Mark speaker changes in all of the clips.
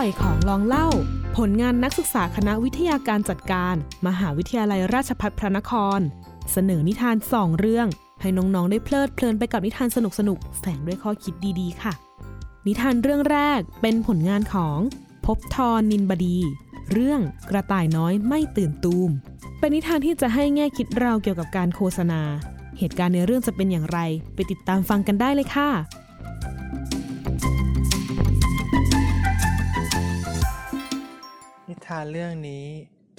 Speaker 1: ่อยของลองเล่า ผลงานนักศึกษาคณะวิทยาการจัดการ มหาวิทยาลัยราชภัฏพระนคร เสนอนิทานสองเรื่อง ให้น้องๆได้เพลิดเพลินไปกับนิทานสนุกๆแฝงด้วยข้อคิดดีๆ ค่ะ นิทานเรื่องแรกเป็นผลงานของภพบทรนินบดี เรื่องกระต่ายน้อยไม่ตื่นตูม เป็นนิทานที่จะให้แง่คิดเราเกี่ยวกับการโฆษณา เหตุการณ์ในเรื่องจะเป็นอย่างไร ไปติดตามฟังกันได้เลยค่ะ
Speaker 2: ทานเรื่องนี้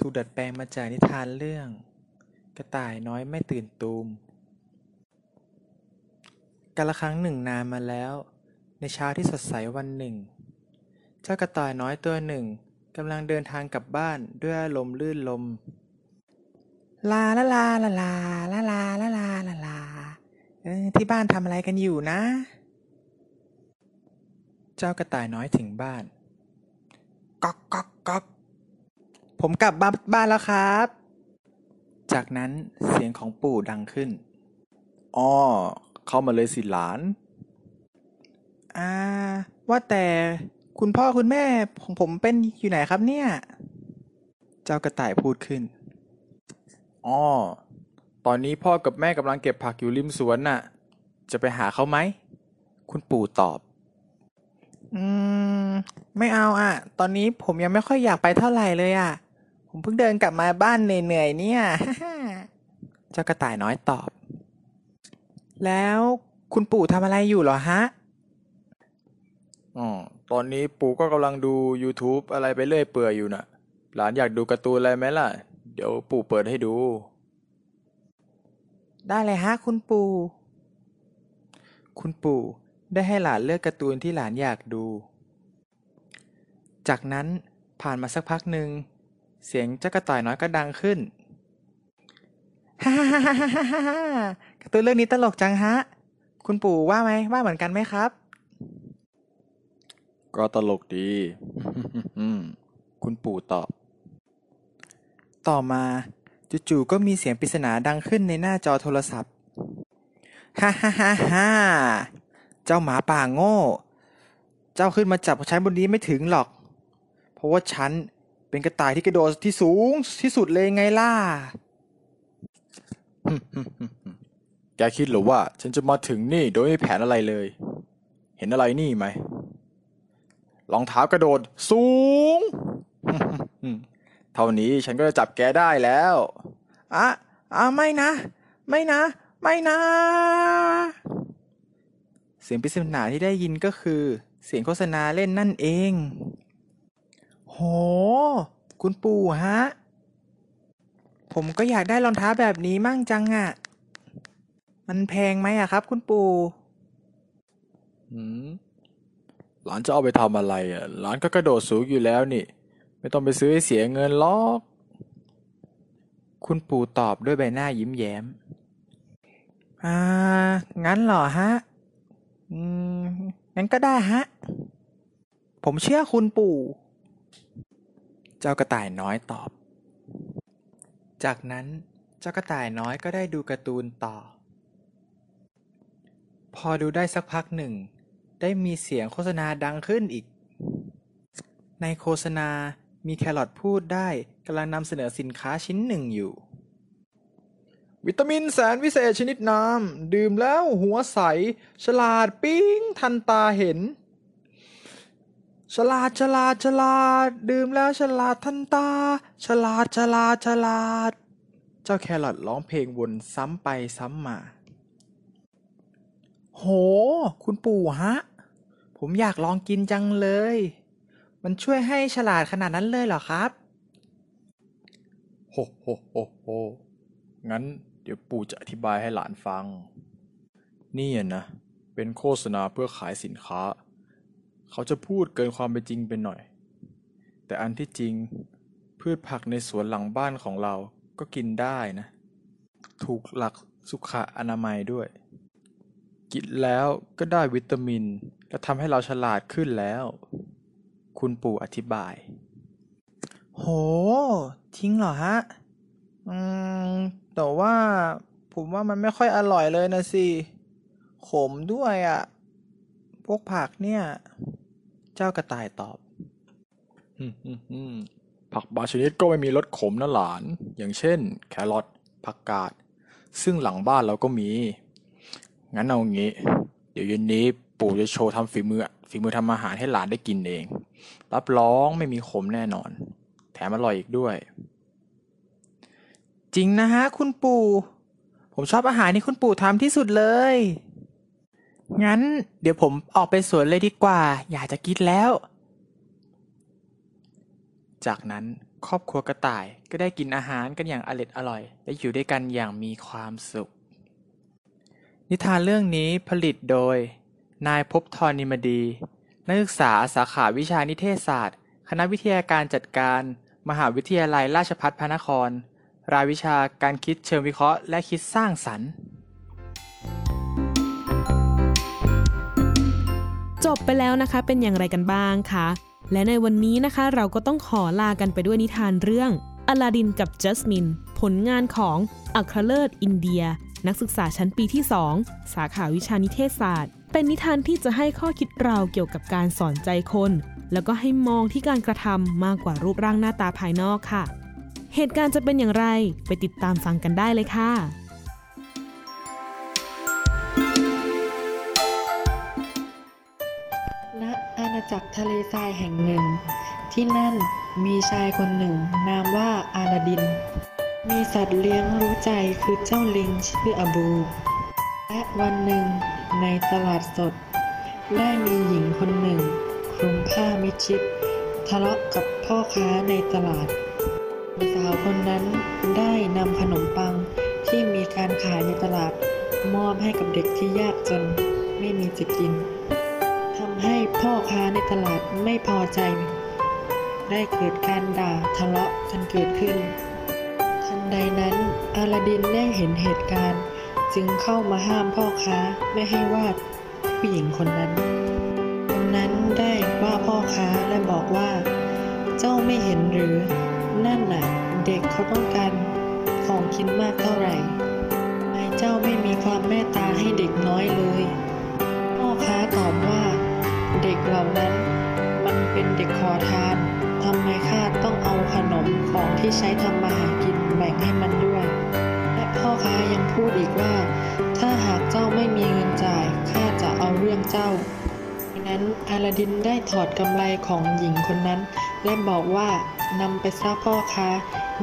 Speaker 2: ถูกดัดแปลงมาจากนิทานเรื่อง กระต่ายน้อยไม่ตื่นตูมกาละครั้งหนึ่งนานมาแล้ว ในเช้าที่สดใสวันหนึ่ง เจ้ากระต่ายน้อยตัวหนึ่งกำลังเดินทางกลับบ้านด้วยอารมณ์ลื่นลม ลาลาลาลาลาลาลาลาลาลาลาที่บ้านทำอะไรกันอยู่นะ เจ้ากระต่ายน้อยถึงบ้านก๊อกก๊อกก๊อก ผมกลับบ้านบ้านแล้วครับ จากนั้นเสียงของปู่ดังขึ้น
Speaker 3: อ้อ เข้ามาเลยสิหลาน
Speaker 2: อ่า ว่าแต่คุณพ่อคุณแม่ของผมเป็นอยู่ไหนครับเนี่ย เจ้ากระต่ายพูดขึ้น
Speaker 3: อ้อ ตอนนี้พ่อกับแม่กำลังเก็บผักอยู่ริมสวนน่ะ จะไปหาเขาไหม
Speaker 2: คุณปู่ตอบ อืม ไม่เอาอะตอนนี้ผมยังไม่ค่อยอยากไปเท่าไหร่เลยอะ ผมเพิ่งเดินกลับมาบ้านเหนื่อยๆเนี่ย เจ้ากระต่ายน้อยตอบ แล้วคุณปู่ทำอะไรอยู่เหรอฮะ
Speaker 3: อ๋อตอนนี้ปู่ก็กำลังดู YouTube อะไรไปเรื่อยเปื่อยอยู่น่ะ หลานอยากดูการ์ตูนอะไรไหมล่ะ เดี๋ยวปู่เปิดให้ดู
Speaker 2: ได้เลยฮะ คุณปู่ คุณปู่ได้ให้หลานเลือกการ์ตูนที่หลานอยากดู จากนั้นผ่านมาสักพักหนึ่ง เสียงเจ้ากระต่ายน้อยก็ดังขึ้นฮ่าฮ่าฮ่าฮ่าฮ่าฮ่าการ์ตูนเรื่องนี้ตลกจังฮะ คุณปู่ว่าไหมว่าเหมือนกันไหมครับ
Speaker 3: ก็ตลกดี
Speaker 2: คุณปู่ตอบ ต่อมาจู่ๆก็มีเสียงปริศนาดังขึ้นในหน้าจอโทรศัพท์ ฮ่าฮ่าฮ่าฮ่าเจ้าหมาป่าโง่ เจ้าขึ้นมาจับฉันบนนี้ไม่ถึงหรอก เพราะว่าฉัน เป็นกระต่ายที่กระโดดที่สูงที่สุดเลยไงล่ะ
Speaker 3: แกคิดหรือว่า ฉันจะมาถึงนี่โดยไม่มีแผนอะไรเลย เห็นอะไรนี่ไหมรองเท้ากระโดดสูง เท่านี้ฉันก็จะจับแกได้แล้ว
Speaker 2: อะอะไม่นะ ไม่นะ ไม่นะ เสียงปริศนาที่ได้ยินก็คือ เสียงโฆษณาเล่นนั่นเอง โห คุณปู่ฮะ ผมก็อยากได้รองเท้าแบบนี้มั่งจังอะมันแพงไหมอะครับ คุณปู่
Speaker 3: หืมหลานจะเอาไปทำอะไรอะ หลานก็กระโดดสูงอยู่แล้วนี่ ไม่ต้องไปซื้อให้เสียเงินหรอก
Speaker 2: คุณปู่ตอบด้วยใบหน้ายิ้มแย้ม อ่า งั้นเหรอฮะ อืม งั้นก็ได้ฮะ ผมเชื่อคุณปู่ เจ้ากระต่ายน้อยตอบ จากนั้นเจ้ากระต่ายน้อยก็ได้ดูการ์ตูนต่อ พอดูได้สักพักหนึ่ง ได้มีเสียงโฆษณาดังขึ้นอีก ในโฆษณามีแครอทพูดได้กำลังนำเสนอสินค้าชิ้นหนึ่งอยู่
Speaker 3: วิตามินแสนวิเศษชนิดน้ำ ดื่มแล้วหัวใส ฉลาดปิ้งทันตาเห็น
Speaker 2: ฉลาดฉลาดฉลาด ดื่มแล้วฉลาดทันตา ฉลาดฉลาดฉลาด เจ้าแครอทร้องเพลงวนซ้ำไปซ้ำมา โห คุณปู่ฮะ ผมอยากลองกินจังเลย มันช่วยให้ฉลาดขนาดนั้นเลยเหรอครับ
Speaker 3: โฮโฮโฮโฮงั้นเดี๋ยวปู่จะอธิบายให้หลานฟัง นี่นะ เป็นโฆษณาเพื่อขายสินค้า เขาจะพูดเกินความเป็นจริงไปหน่อย แต่อันที่จริง พืชผักในสวนหลังบ้านของเราก็กินได้นะ ถูกหลักสุขอนามัยด้วย กินแล้วก็ได้วิตามิน และทำให้เราฉลาดขึ้นแล้ว คุณปู่อธิบาย
Speaker 2: โห ทิ้งเหรอฮะ อืม แต่ว่าผมว่ามันไม่ค่อยอร่อยเลยนะสิ ขมด้วยอะ่ะ พวกผักเนี่ย เจ้ากระต่ายตอบ
Speaker 3: ผักบางชนิดก็ไม่มีรสขมนะหลาน อย่างเช่น แครอทผักกาด ซึ่งหลังบ้านเราก็มี งั้นเอางี้ เดี๋ยวเย็นนี้ปู่จะโชว์ทำฝีมือฝีมือทำอาหารให้หลานได้กินเอง รับรองไม่มีขมแน่นอน แถมอร่อยอีกด้วย
Speaker 2: จริงนะฮะคุณปู่ ผมชอบอาหารที่คุณปู่ทำที่สุดเลย งั้นเดี๋ยวผมออกไปสวนเลยดีกว่า อยากจะกินแล้ว จากนั้นครอบครัวกระต่ายก็ได้กินอาหารกันอย่างอร็ดอร่อย และอยู่ด้วยกันอย่างมีความสุข นิทานเรื่องนี้ผลิตโดย นายภพบทรนิมดี นักศึกษาสาขาวิชานิเทศศาสตร์ คณะวิทยาการจัดการ มหาวิทยาลัยราชภัฏพระนคร รายวิชาการคิดเชิงวิเคราะห์และคิดสร้างสรรค์
Speaker 1: ไปแล้วนะคะ เป็นอย่างไรกันบ้างคะและในวันนี้นะคะเราก็ต้องขอลากันไปด้วยนิทานเรื่องอลาดินกับจัสมิน ผลงานของอัครเลิศอินเดีย นักศึกษาชั้นปีที่ 2 สาขาวิชานิเทศศาสตร์ เป็นนิทานที่จะให้ข้อคิดเราเกี่ยวกับการสอนใจคน แล้วก็ให้มองที่การกระทำมากกว่ารูปร่างหน้าตาภายนอกค่ะ เหตุการณ์จะเป็นอย่างไรไปติดตามฟังกันได้เลยค่ะ
Speaker 4: อากทะเลทรายแห่งหนึ่ง ที่นั่นมีชายคนหนึ่ง นามว่าอาลาดิน มีสัตว์เลี้ยงรู้ใจคือเจ้าลิงชื่ออบู และวันหนึ่งในตลาดสด ได้มีหญิงคนหนึ่งคลุมผ้ามิชิดทะเลาะกับพ่อค้าในตลาดสาวคนนั้นได้นำขนมปังที่มีการขายในตลาดมอบให้กับเด็กที่ยากจนไม่มีจะกิน ให้พ่อค้าในตลาดไม่พอใจ ได้เกิดการด่าทะเลาะกันเกิดขึ้น ทันใดนั้นอาลาดินได้เห็นเหตุการณ์ จึงเข้ามาห้ามพ่อค้าไม่ให้วาดผู้หญิงคนนั้นคนนั้นได้ว่าพ่อค้าและบอกว่า เจ้าไม่เห็นหรือนั่นน่ะเด็กเขาต้องการของกินมากเท่าไหร่ทำไมเจ้าไม่มีความเมตตาให้เด็กน้อยเลย พ่อค้าตอบว่า เด็กเหล่านั้น มันเป็นเด็กขอทานทำไมข้าต้องเอาขนมของที่ใช้ทำมาหากินแบ่งให้มันด้วย และพ่อค้ายังพูดอีกว่า ถ้าหากเจ้าไม่มีเงินจ่ายข้าจะเอาเรื่องเจ้าดังนั้นอาลาดินได้ถอดกำไรของหญิงคนนั้น และบอกว่านำไปซะพ่อค้า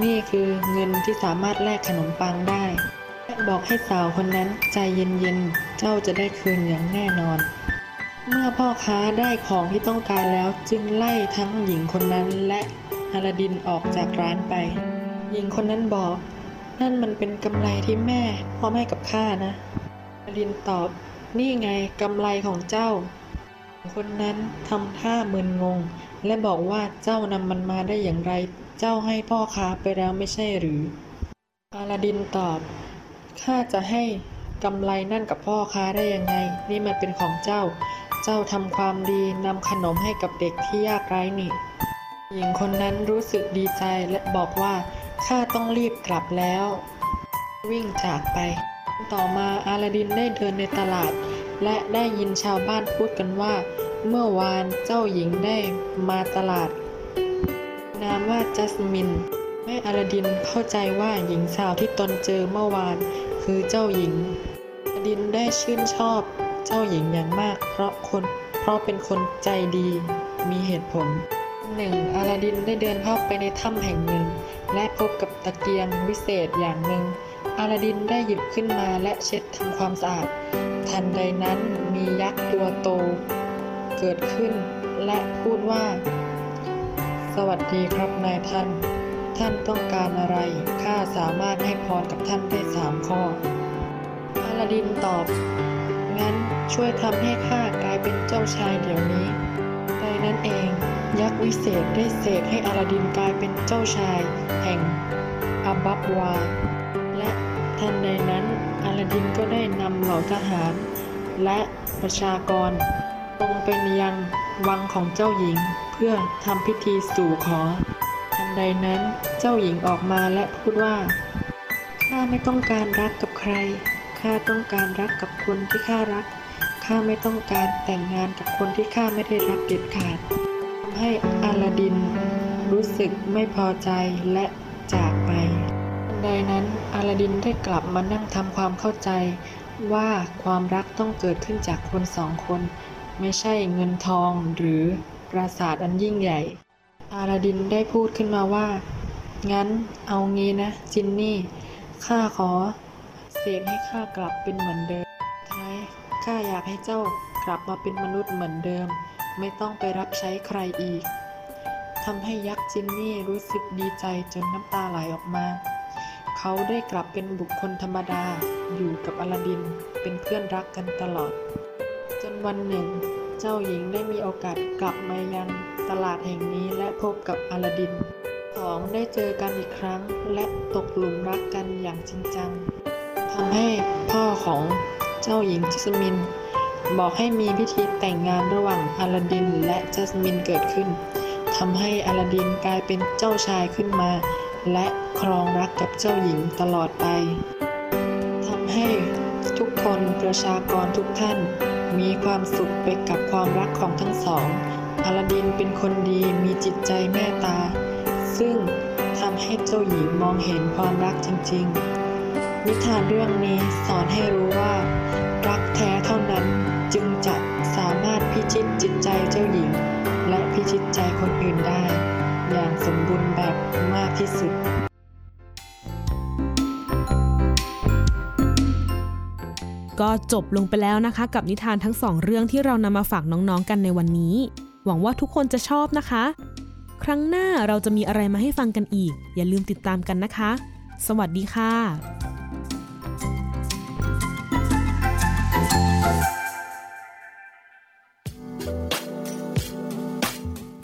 Speaker 4: นี่คือเงินที่สามารถแลกขนมปังได้และบอกให้สาวคนนั้นใจเย็นๆ เจ้าจะได้คืนอย่างแน่นอน เมื่อพ่อค้าได้ของที่ต้องการแล้วจึงไล่ทั้งหญิงคนนั้นและอาลาดินออกจากร้านไป หญิงคนนั้นบอก นั่นมันเป็นกำไรที่แม่มอบให้กับข้านะอาลาดินตอบ นี่ไงกำไรของเจ้า คนนั้นทำท่ามึนงง และบอกว่าเจ้านำมันมาได้อย่างไร เจ้าให้พ่อค้าไปแล้วไม่ใช่หรือ อาลาดินตอบข้าจะให้กำไรนั่นกับพ่อค้าได้ยังไง นี่มันเป็นของเจ้า เจ้าทำความดีนำขนมให้กับเด็กที่ยากไร้นี่หญิงคนนั้นรู้สึกดีใจและบอกว่าข้าต้องรีบกลับแล้ว วิ่งจากไป ต่อมาอาลาดินได้เดินในตลาด และได้ยินชาวบ้านพูดกันว่า เมื่อวานเจ้าหญิงได้มาตลาด นามว่าจัสมิน แม่อาลาดินเข้าใจว่าหญิงสาวที่ตนเจอเมื่อวาน คือเจ้าหญิงอาลาดินได้ชื่นชอบ เจ้าหญิงอย่างมาก เพราะคนเพราะเป็นคนใจดีมีเหตุผลหนึ่งอาลาดินได้เดินเข้าไปในถ้ำแห่งหนึ่ง และพบกับตะเกียงวิเศษอย่างหนึ่ง อาลาดินได้หยิบขึ้นมาและเช็ดทำความสะอาด ทันใดนั้นมียักษ์ตัวโต เกิดขึ้น และพูดว่า สวัสดีครับนายท่าน ท่านต้องการอะไร ข้าสามารถให้พรกับท่านได้สามข้อ อาลาดินตอบ งั้น ช่วยทำให้ข้ากลายเป็นเจ้าชายเดี๋ยวนี้ในนั้นเอง ยักษ์วิเศษได้เสกให้อาลาดินกลายเป็นเจ้าชาย แห่งอาบับวา และทันใดนั้นอาลาดินก็ได้นำเหล่าทหาร และประชากรลงไปยังวังของเจ้าหญิงเพื่อทำพิธีสู่ขอ ทันใดนั้นเจ้าหญิงออกมาและพูดว่าข้าไม่ต้องการรักกับใครข้าต้องการรักกับคนที่ข้ารัก ข้าไม่ต้องการแต่งงานกับคนที่ข้าไม่ได้รักเด็ดขาดทำให้อาลาดินรู้สึกไม่พอใจและจากไปทันใดนั้นอลาดินได้กลับมานั่งทำความเข้าใจว่าความรักต้องเกิดขึ้นจากคนสองคน ไม่ใช่เงินทองหรือปราสาทอันยิ่งใหญ่ อาลาดินได้พูดขึ้นมาว่า งั้นเอางี้นะ จินนี่ ข้าขอ เสกให้ข้ากลับเป็นเหมือนเดิม ข้าอยากให้เจ้ากลับมาเป็นมนุษย์เหมือนเดิม ไม่ต้องไปรับใช้ใครอีกทำให้ยักษ์จินนี่รู้สึกดีใจจนน้ำตาไหลออกมา เขาได้กลับเป็นบุคคลธรรมดา อยู่กับอลาดิน เป็นเพื่อนรักกันตลอด จนวันหนึ่ง เจ้าหญิงได้มีโอกาสกลับมายังตลาดแห่งนี้และพบกับอลาดินสองได้เจอกันอีกครั้ง และตกหลุมรักกันอย่างจริงจังทำให้พ่อของ เจ้าหญิงจัสมิน บอกให้มีพิธีแต่งงานระหว่างอลาดินและจัสมินเกิดขึ้นทำให้อลาดินกลายเป็นเจ้าชายขึ้นมา และครองรักกับเจ้าหญิงตลอดไปทำให้ทุกคนประชากรทุกท่าน มีความสุขไปกับความรักของทั้งสองอลาดินเป็นคนดีมีจิตใจเมตตา ซึ่งทำให้เจ้าหญิงมองเห็นความรักจริง ๆ นิทานเรื่องนี้สอนให้รู้ว่า รักแท้เท่านั้นจึงจะสามารถพิชิตจิตใจเจ้าหญิง และพิชิตใจคนอื่นได้ อย่างสมบูรณ์แบบมากที่สุด
Speaker 1: ก็จบลงไปแล้วนะคะ กับนิทานทั้งสองเรื่องที่เรานำมาฝากน้องๆกันในวันนี้ หวังว่าทุกคนจะชอบนะคะ ครั้งหน้าเราจะมีอะไรมาให้ฟังกันอีก อย่าลืมติดตามกันนะคะ สวัสดีค่ะ